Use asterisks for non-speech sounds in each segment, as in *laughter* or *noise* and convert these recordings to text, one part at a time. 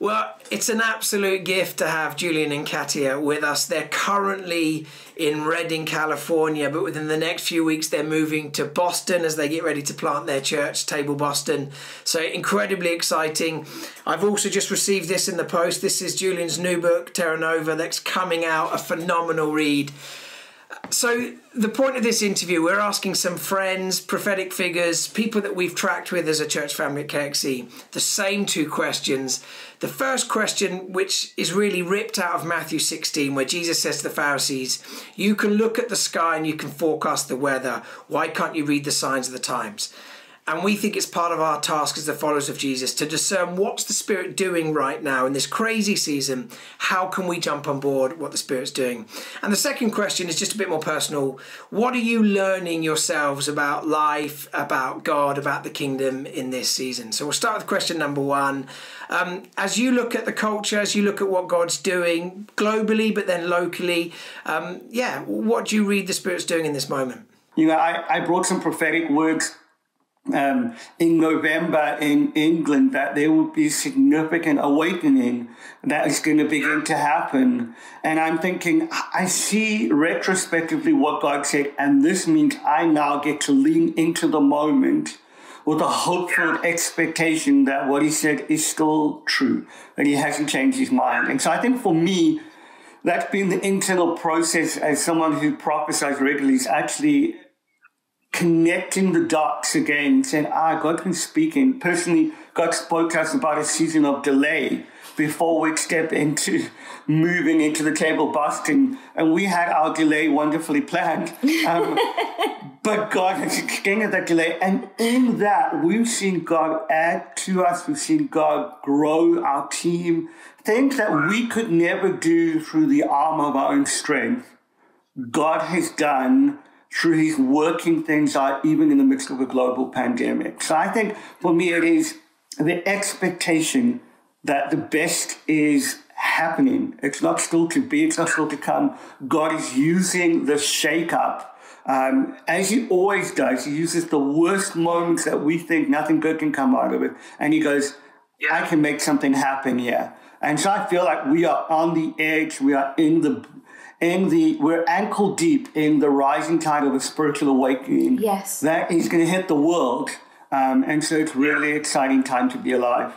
Well, it's an absolute gift to have Julian and Katia with us. They're currently in Redding, California, but within the next few weeks, they're moving to Boston as they get ready to plant their church, Table Boston. So, incredibly exciting. I've also just received this in the post. This is Julian's new book, Terra Nova, that's coming out, a phenomenal read. So, the point of this interview, we're asking some friends, prophetic figures, people that we've tracked with as a church family at KXC, the same two questions. The first question, which is really ripped out of Matthew 16, where Jesus says to the Pharisees, You can look at the sky and you can forecast the weather. Why can't you read the signs of the times? And we think it's part of our task as the followers of Jesus to discern what's the Spirit doing right now in this crazy season. How can we jump on board what the Spirit's doing? And the second question is just a bit more personal. What are you learning yourselves about life, about God, about the kingdom in this season? So we'll start with question number one. Um, as you look at the culture, as you look at what God's doing globally, but then locally, um, yeah, what do you read the Spirit's doing in this moment? You know, I, I brought some prophetic words um, in November in England that there will be significant awakening that is going to begin to happen. And I'm thinking, I see retrospectively what God said, and this means I now get to lean into the moment with a hopeful expectation that what He said is still true, that He hasn't changed His mind. And so I think for me, that's been the internal process as someone who prophesies regularly is actually connecting the dots again, saying, ah, God can speak in. Personally, God spoke to us about a season of delay before we step into moving into the table Boston. And we had our delay wonderfully planned. *laughs* Um, but God has extended that delay. And in that, we've seen God add to us. We've seen God grow our team. Things that we could never do through the arm of our own strength. God has done through his working things out even in the midst of a global pandemic. So I think for me it is the expectation that the best is happening. It's not still to be, it's not still to come. God is using the shakeup. Um, as he always does, he uses the worst moments that we think nothing good can come out of it. And he goes, I can make something happen here. And so I feel like we are on the edge. We are in the in the we're ankle deep in the rising tide of the spiritual awakening. Yes, that is going to hit the world, um, and so it's really exciting time to be alive.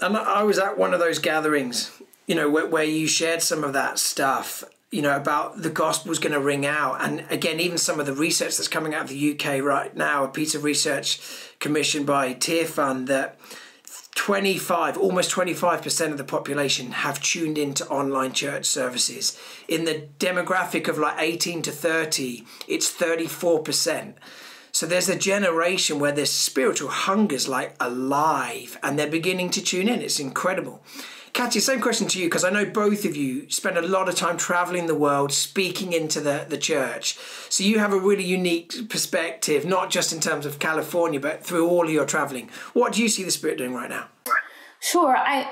And I was at one of those gatherings, you know, where, where you shared some of that stuff, you know, about the gospel was going to ring out. And again, even some of the research that's coming out of the UK right now, a piece of research commissioned by Tearfund that 25, almost 25% of the population have tuned into online church services. In the demographic of like 18 to 30, it's 34%. So there's a generation where this spiritual hunger's like alive and they're beginning to tune in. It's incredible. Katia, same question to you because I know both of you spend a lot of time traveling the world, speaking into the, the church. So you have a really unique perspective, not just in terms of California, but through all of your traveling. What do you see the Spirit doing right now? Sure. I,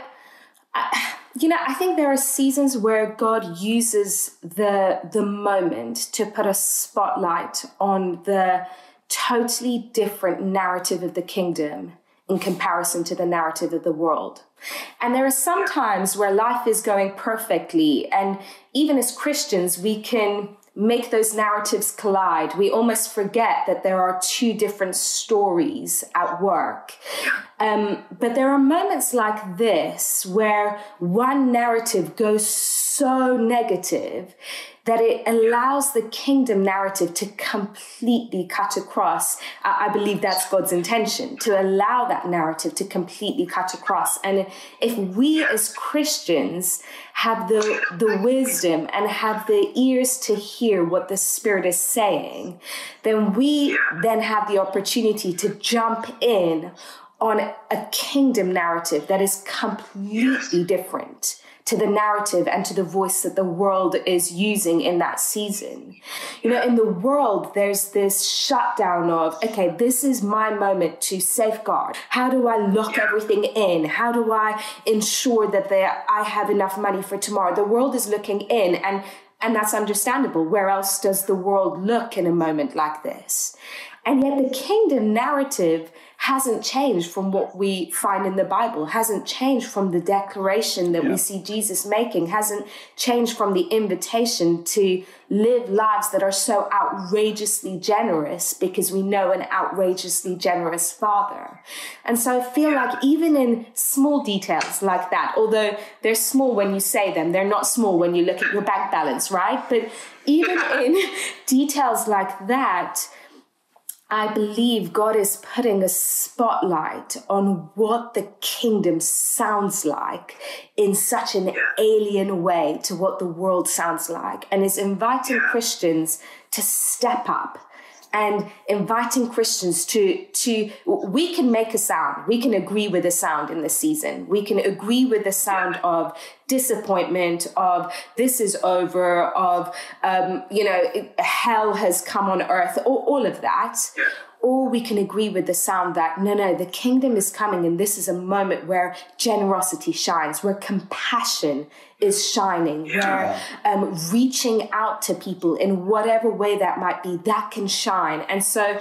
I you know, I think there are seasons where God uses the the moment to put a spotlight on the totally different narrative of the kingdom in comparison to the narrative of the world. And there are some times where life is going perfectly, and even as Christians, we can make those narratives collide. We almost forget that there are two different stories at work. Um, but there are moments like this where one narrative goes so negative that it allows the kingdom narrative to completely cut across. I, believe that's God's intention to allow that narrative to completely cut across. And if we as Christians have the, the wisdom and have the ears to hear what the Spirit is saying, then we then have the opportunity to jump in on a kingdom narrative that is completely different to the narrative and to the voice that the world is using in that season. You know, in the world, there's this shutdown of, okay, this is my moment to safeguard. How do I lock everything in? How do I ensure that there, I have enough money for tomorrow? The world is looking in and and that's understandable. Where else does the world look in a moment like this? And yet the kingdom narrative hasn't changed from what we find in the Bible, hasn't changed from the declaration that yeah. we see Jesus making, hasn't changed from the invitation to live lives that are so outrageously generous because we know an outrageously generous Father. And so I feel like even in small details like that, although they're small when you say them, they're not small when you look at your bank balance, right? But even in *laughs* details like that, I believe God is putting a spotlight on what the kingdom sounds like in such an alien way to what the world sounds like, and is inviting Christians to step up and inviting Christians to to we can make a sound. We can agree with a sound in the season. We can agree with the sound of disappointment, of this is over, of um, you know hell has come on earth, all, all of that or we can agree with the sound that no, no, the kingdom is coming, and this is a moment where generosity shines, where compassion is shining, yeah. where um, reaching out to people in whatever way that might be, that can shine. And so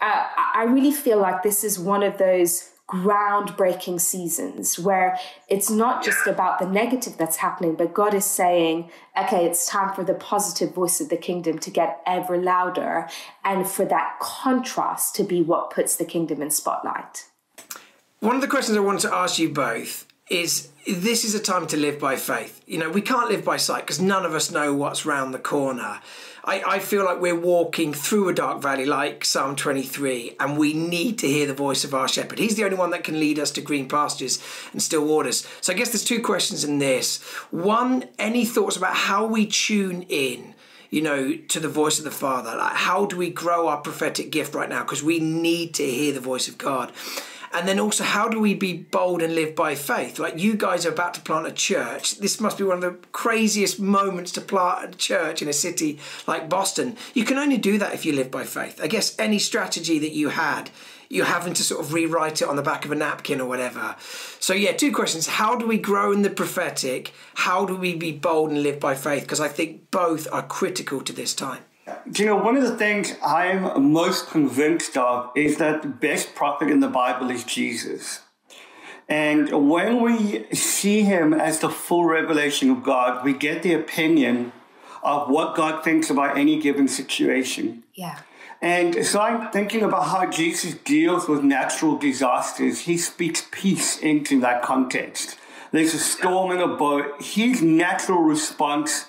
uh, I really feel like this is one of those groundbreaking seasons where it's not just about the negative that's happening, but God is saying, okay, it's time for the positive voice of the kingdom to get ever louder and for that contrast to be what puts the kingdom in spotlight. One of the questions I wanted to ask you both is this is a time to live by faith. You know, we can't live by sight because none of us know what's round the corner. I, I feel like we're walking through a dark valley like Psalm 23, and we need to hear the voice of our shepherd. He's the only one that can lead us to green pastures and still waters. So I guess there's two questions in this. One, any thoughts about how we tune in? you know, to the voice of the Father? Like, how do we grow our prophetic gift right now? Because we need to hear the voice of God. And then also, how do we be bold and live by faith? Like you guys are about to plant a church. This must be one of the craziest moments to plant a church in a city like Boston. You can only do that if you live by faith. I guess any strategy that you had, you're having to sort of rewrite it on the back of a napkin or whatever. So, yeah, two questions. How do we grow in the prophetic? How do we be bold and live by faith? Because I think both are critical to this time. Do you know, one of the things I'm most convinced of is that the best prophet in the Bible is Jesus. And when we see him as the full revelation of God, we get the opinion of what God thinks about any given situation. Yeah. And so I'm thinking about how Jesus deals with natural disasters. He speaks peace into that context. There's a storm in a boat. His natural response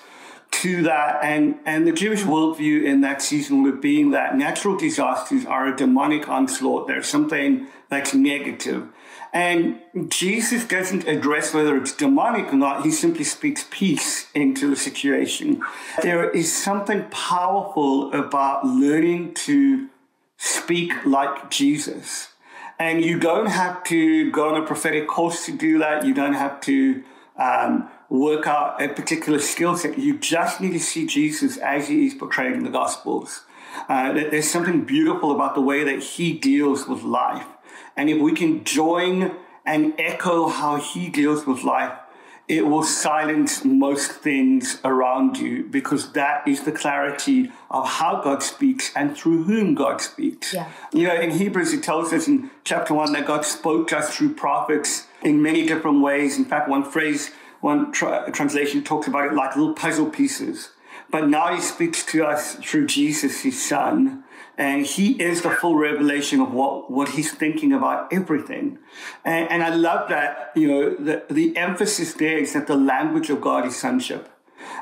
to that and and the Jewish worldview in that season would being that natural disasters are a demonic onslaught. There's something that's negative. And Jesus doesn't address whether it's demonic or not. He simply speaks peace into the situation. There is something powerful about learning to speak like Jesus. And you don't have to go on a prophetic course to do that. You don't have to um, work out a particular skill set. You just need to see Jesus as he is portrayed in the Gospels. Uh, there's something beautiful about the way that he deals with life. And if we can join and echo how he deals with life, it will silence most things around you because that is the clarity of how God speaks and through whom God speaks. Yeah. You know, in Hebrews, it tells us in chapter one that God spoke to us through prophets in many different ways. In fact, one phrase one tra- translation talks about it like little puzzle pieces. But now he speaks to us through Jesus, his son, and he is the full revelation of what, what he's thinking about everything. And, and I love that, you know, the, the emphasis there is that the language of God is sonship.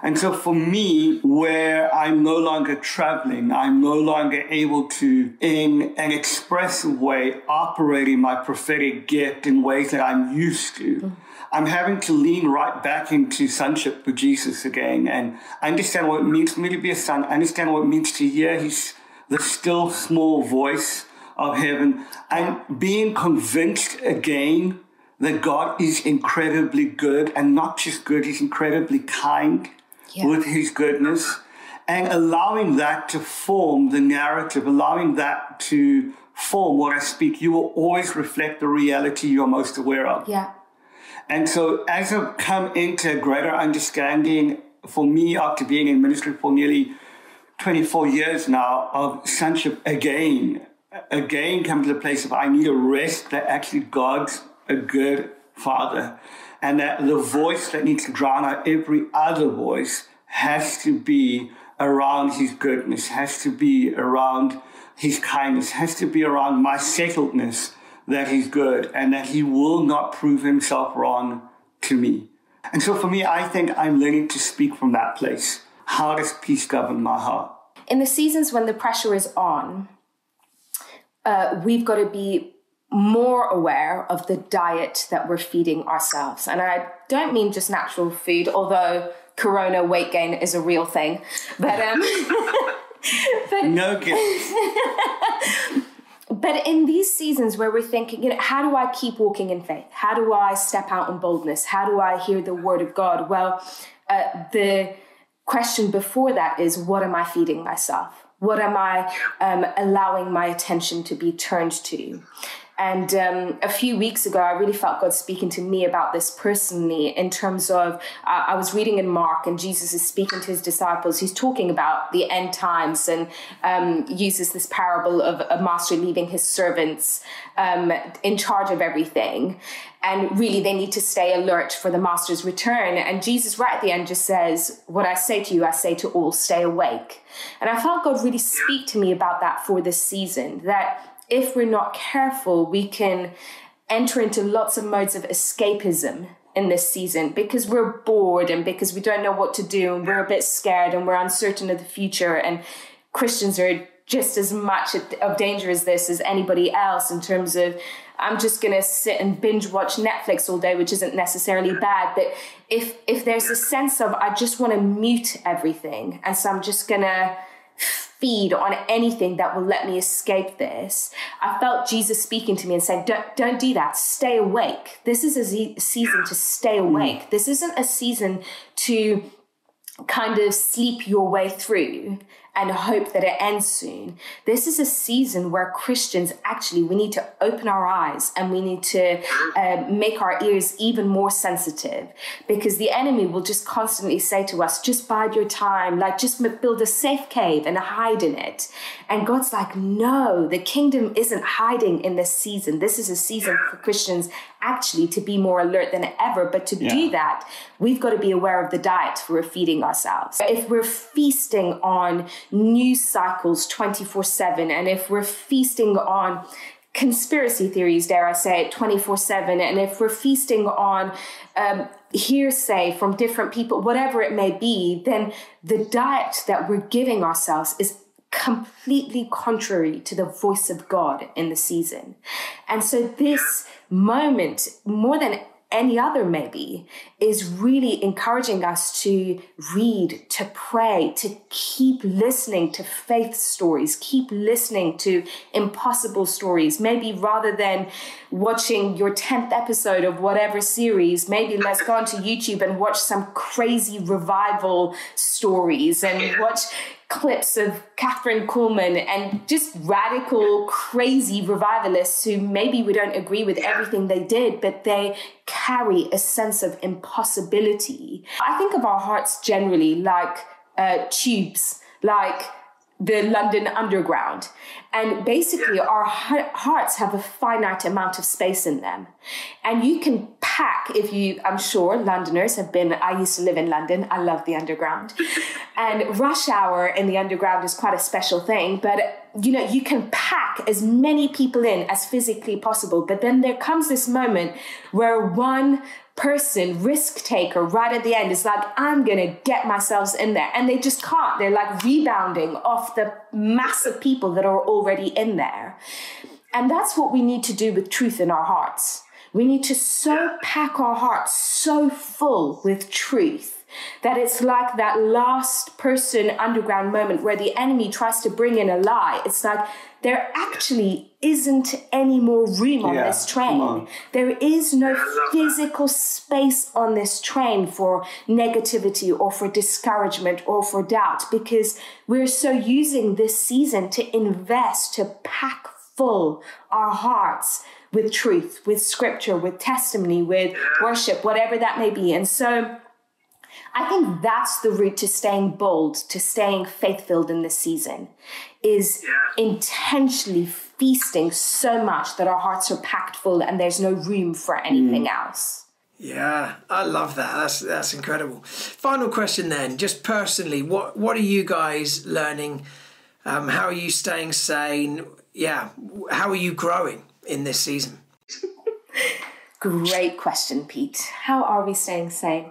And so for me, where I'm no longer traveling, I'm no longer able to, in an expressive way, operate in my prophetic gift in ways that I'm used to. Mm-hmm I'm having to lean right back into sonship with Jesus again and understand what it means for me to be a son, understand what it means to hear his the still small voice of heaven, and being convinced again that God is incredibly good and not just good, he's incredibly kind yeah. with his goodness. And allowing that to form the narrative, allowing that to form what I speak, you will always reflect the reality you're most aware of. Yeah. And so as I've come into a greater understanding for me after being in ministry for nearly 24 years now of sonship again, again come to the place of I need a rest that actually God's a good father and that the voice that needs to drown out every other voice has to be around his goodness, has to be around his kindness, has to be around my settledness that he's good and that he will not prove himself wrong to me. And so for me, I think I'm learning to speak from that place. How does peace govern my heart? In the seasons when the pressure is on, uh, we've got to be more aware of the diet that we're feeding ourselves. And I don't mean just natural food, although corona weight gain is a real thing. But um *laughs* but no guilt. *laughs* but in these seasons where we're thinking, you know, how do I keep walking in faith? How do I step out in boldness? How do I hear the word of God? Well, uh, the question before that is, what am I feeding myself? What am I um, allowing my attention to be turned to? And um, a few weeks ago, I really felt God speaking to me about this personally in terms of uh, I was reading in Mark, and Jesus is speaking to his disciples. He's talking about the end times and um, uses this parable of a master leaving his servants um, in charge of everything. And really, they need to stay alert for the master's return. And Jesus, right at the end, just says, What I say to you, I say to all, stay awake. And I felt God really speak to me about that for this season that if we're not careful, we can enter into lots of modes of escapism in this season because we're bored and because we don't know what to do and we're a bit scared and we're uncertain of the future. And Christians are just as much of danger as this as anybody else in terms of I'm just going to sit and binge watch Netflix all day, which isn't necessarily bad. But if if there's a sense of I just want to mute everything, and so I'm just going to feed on anything that will let me escape this. I felt Jesus speaking to me and saying, don't, don't do that. Stay awake. This is a season to stay hmm. awake. This isn't a season to kind of sleep your way through and hope that it ends soon. This is a season where Christians actually we need to open our eyes and we need to uh, make our ears even more sensitive because the enemy will just constantly say to us, "Just bide your time, like just build a safe cave and hide in it." And God's like, "No, the kingdom isn't hiding in this season. This is a season for Christians actually to be more alert than ever. But to yeah. do that, we've got to be aware of the diet we're feeding ourselves. If we're feasting on news cycles 24 7, and if we're feasting on conspiracy theories, dare I say it, 24 7, and if we're feasting on um, hearsay from different people, whatever it may be, then the diet that we're giving ourselves is completely contrary to the voice of God in the season. And so this moment, more than any other maybe, is really encouraging us to read, to pray, to keep listening to faith stories, keep listening to impossible stories. Maybe rather than watching your 10th episode of whatever series, maybe let's go onto YouTube and watch some crazy revival stories and watch clips of Kathryn Kuhlman and just radical, crazy revivalists who maybe we don't agree with everything they did, but they carry a sense of impossibility. I think of our hearts generally like uh, tubes, like the London Underground. And basically, our hearts have a finite amount of space in them. And you can pack, if you, I'm sure Londoners have been, I used to live in London, I love the Underground. *laughs* and rush hour in the Underground is quite a special thing, but you know, you can pack as many people in as physically possible. But then there comes this moment where one person, risk taker, right at the end is like, I'm gonna get myself in there. And they just can't. They're like rebounding off the mass of people that are already in there. And that's what we need to do with truth in our hearts. We need to so pack our hearts so full with truth that it's like that last person underground moment where the enemy tries to bring in a lie. It's like there actually isn't any more room on yeah, this train. On. There is no physical space on this train for negativity or for discouragement or for doubt because we're so using this season to invest, to pack full our hearts with truth, with scripture, with testimony, with worship, whatever that may be. And so, I think that's the route to staying bold, to staying faith filled in this season, is intentionally feasting so much that our hearts are packed full and there's no room for anything mm. else. Yeah, I love that. That's that's incredible. Final question then, just personally, what what are you guys learning? Um, how are you staying sane? Yeah, how are you growing in this season? Great question, Pete. How are we staying sane?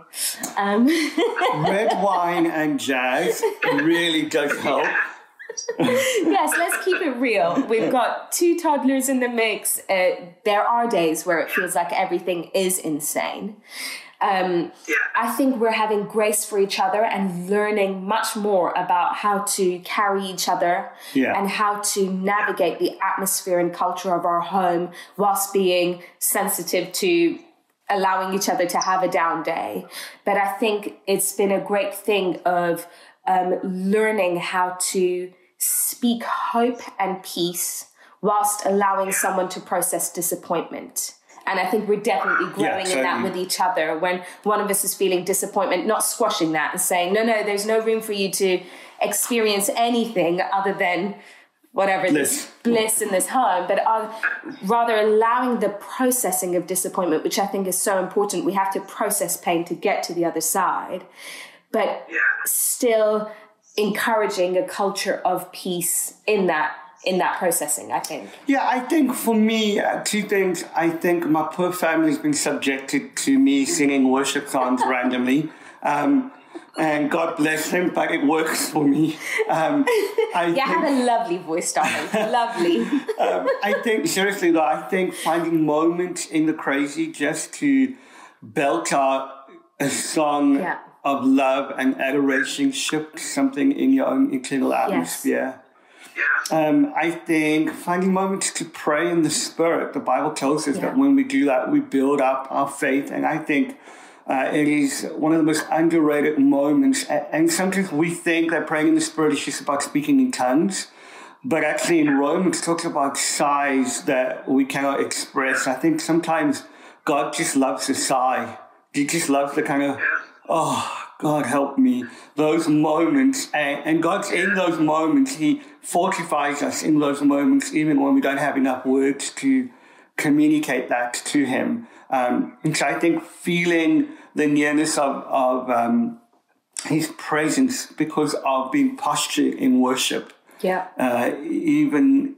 Um. *laughs* Red wine and jazz really does help. yes, let's keep it real. We've got two toddlers in the mix. Uh, there are days where it feels like everything is insane. Um, yeah. I think we're having grace for each other and learning much more about how to carry each other yeah. and how to navigate the atmosphere and culture of our home whilst being sensitive to allowing each other to have a down day. But I think it's been a great thing of um, learning how to speak hope and peace whilst allowing someone to process disappointment. And I think we're definitely growing yeah, in that with each other. When one of us is feeling disappointment, not squashing that and saying, no, no, there's no room for you to experience anything other than whatever bliss. this bliss in this home, but are rather allowing the processing of disappointment, which I think is so important. We have to process pain to get to the other side, but yeah. still encouraging a culture of peace in that in that processing, I think. Yeah, I think for me, uh, two things. I think my poor family's been subjected to me singing worship songs randomly. Um, and God bless him, but it works for me. Um, I you have a lovely voice, darling. lovely. *laughs* um, I think, seriously though, I think finding moments in the crazy just to belt out a song yeah. of love and adoration shifts something in your own internal atmosphere. Yes um, I think finding moments to pray in the Spirit. The Bible tells us yeah. that when we do that, we build up our faith. And I think uh, it is one of the most underrated moments. And sometimes we think that praying in the Spirit is just about speaking in tongues. But actually, in Romans, it talks about sighs that we cannot express. I think sometimes God just loves the sigh. He just loves the kind of, oh, God help me, those moments. And, and God's in those moments. He fortifies us in those moments, even when we don't have enough words to communicate that to Him. Um, and so I think feeling the nearness of, of um, His presence because of being postured in worship. Yeah. Uh, even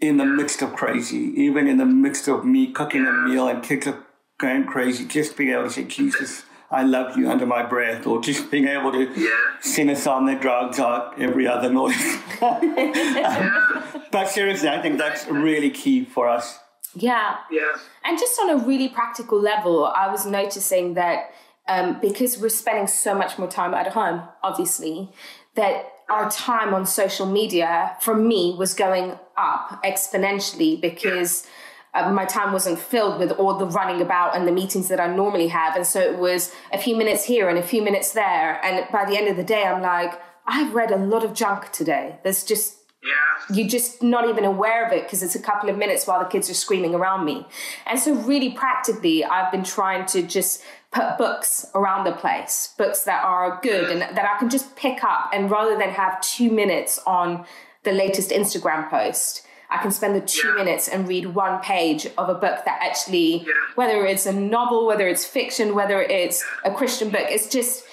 in the midst of crazy, even in the midst of me cooking a meal and kids are going crazy, just being able to say, Jesus, I love you under my breath, or just being able to yeah. sing a song that drugs out every other noise. yeah. But seriously, I think that's really key for us. Yeah. Yeah. And just on a really practical level, I was noticing that um, because we're spending so much more time at home, obviously, that our time on social media for me was going up exponentially because. Yeah uh, my time wasn't filled with all the running about and the meetings that I normally have. And so it was a few minutes here and a few minutes there. And by the end of the day, I'm like, I've read a lot of junk today. There's just, yeah. you're just not even aware of it because it's a couple of minutes while the kids are screaming around me. And so, really practically, I've been trying to just put books around the place, books that are good and that I can just pick up. And rather than have two minutes on the latest Instagram post, I can spend the two yeah. minutes and read one page of a book that actually, yeah. whether it's a novel, whether it's fiction, whether it's a Christian book, it's just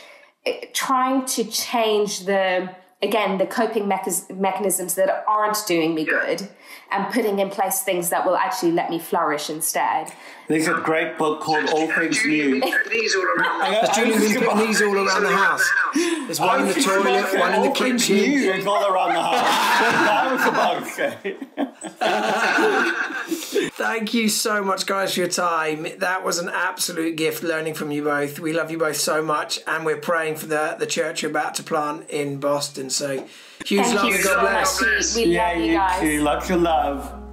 it, trying to change the again the coping mechanisms that aren't doing me good and putting in place things that will actually let me flourish instead. There's a great book called all things new. these all around has Julian been putting these all around the house. There's one in the toilet one in the kitchen. It's all around the house. That was about to say thank you so much guys for your time. That was an absolute gift learning from you both. We love you both so much and we're praying for the, the church you're about to plant in Boston so huge Thank love and God so bless. Much. We yeah, love you guys. You, lots of love.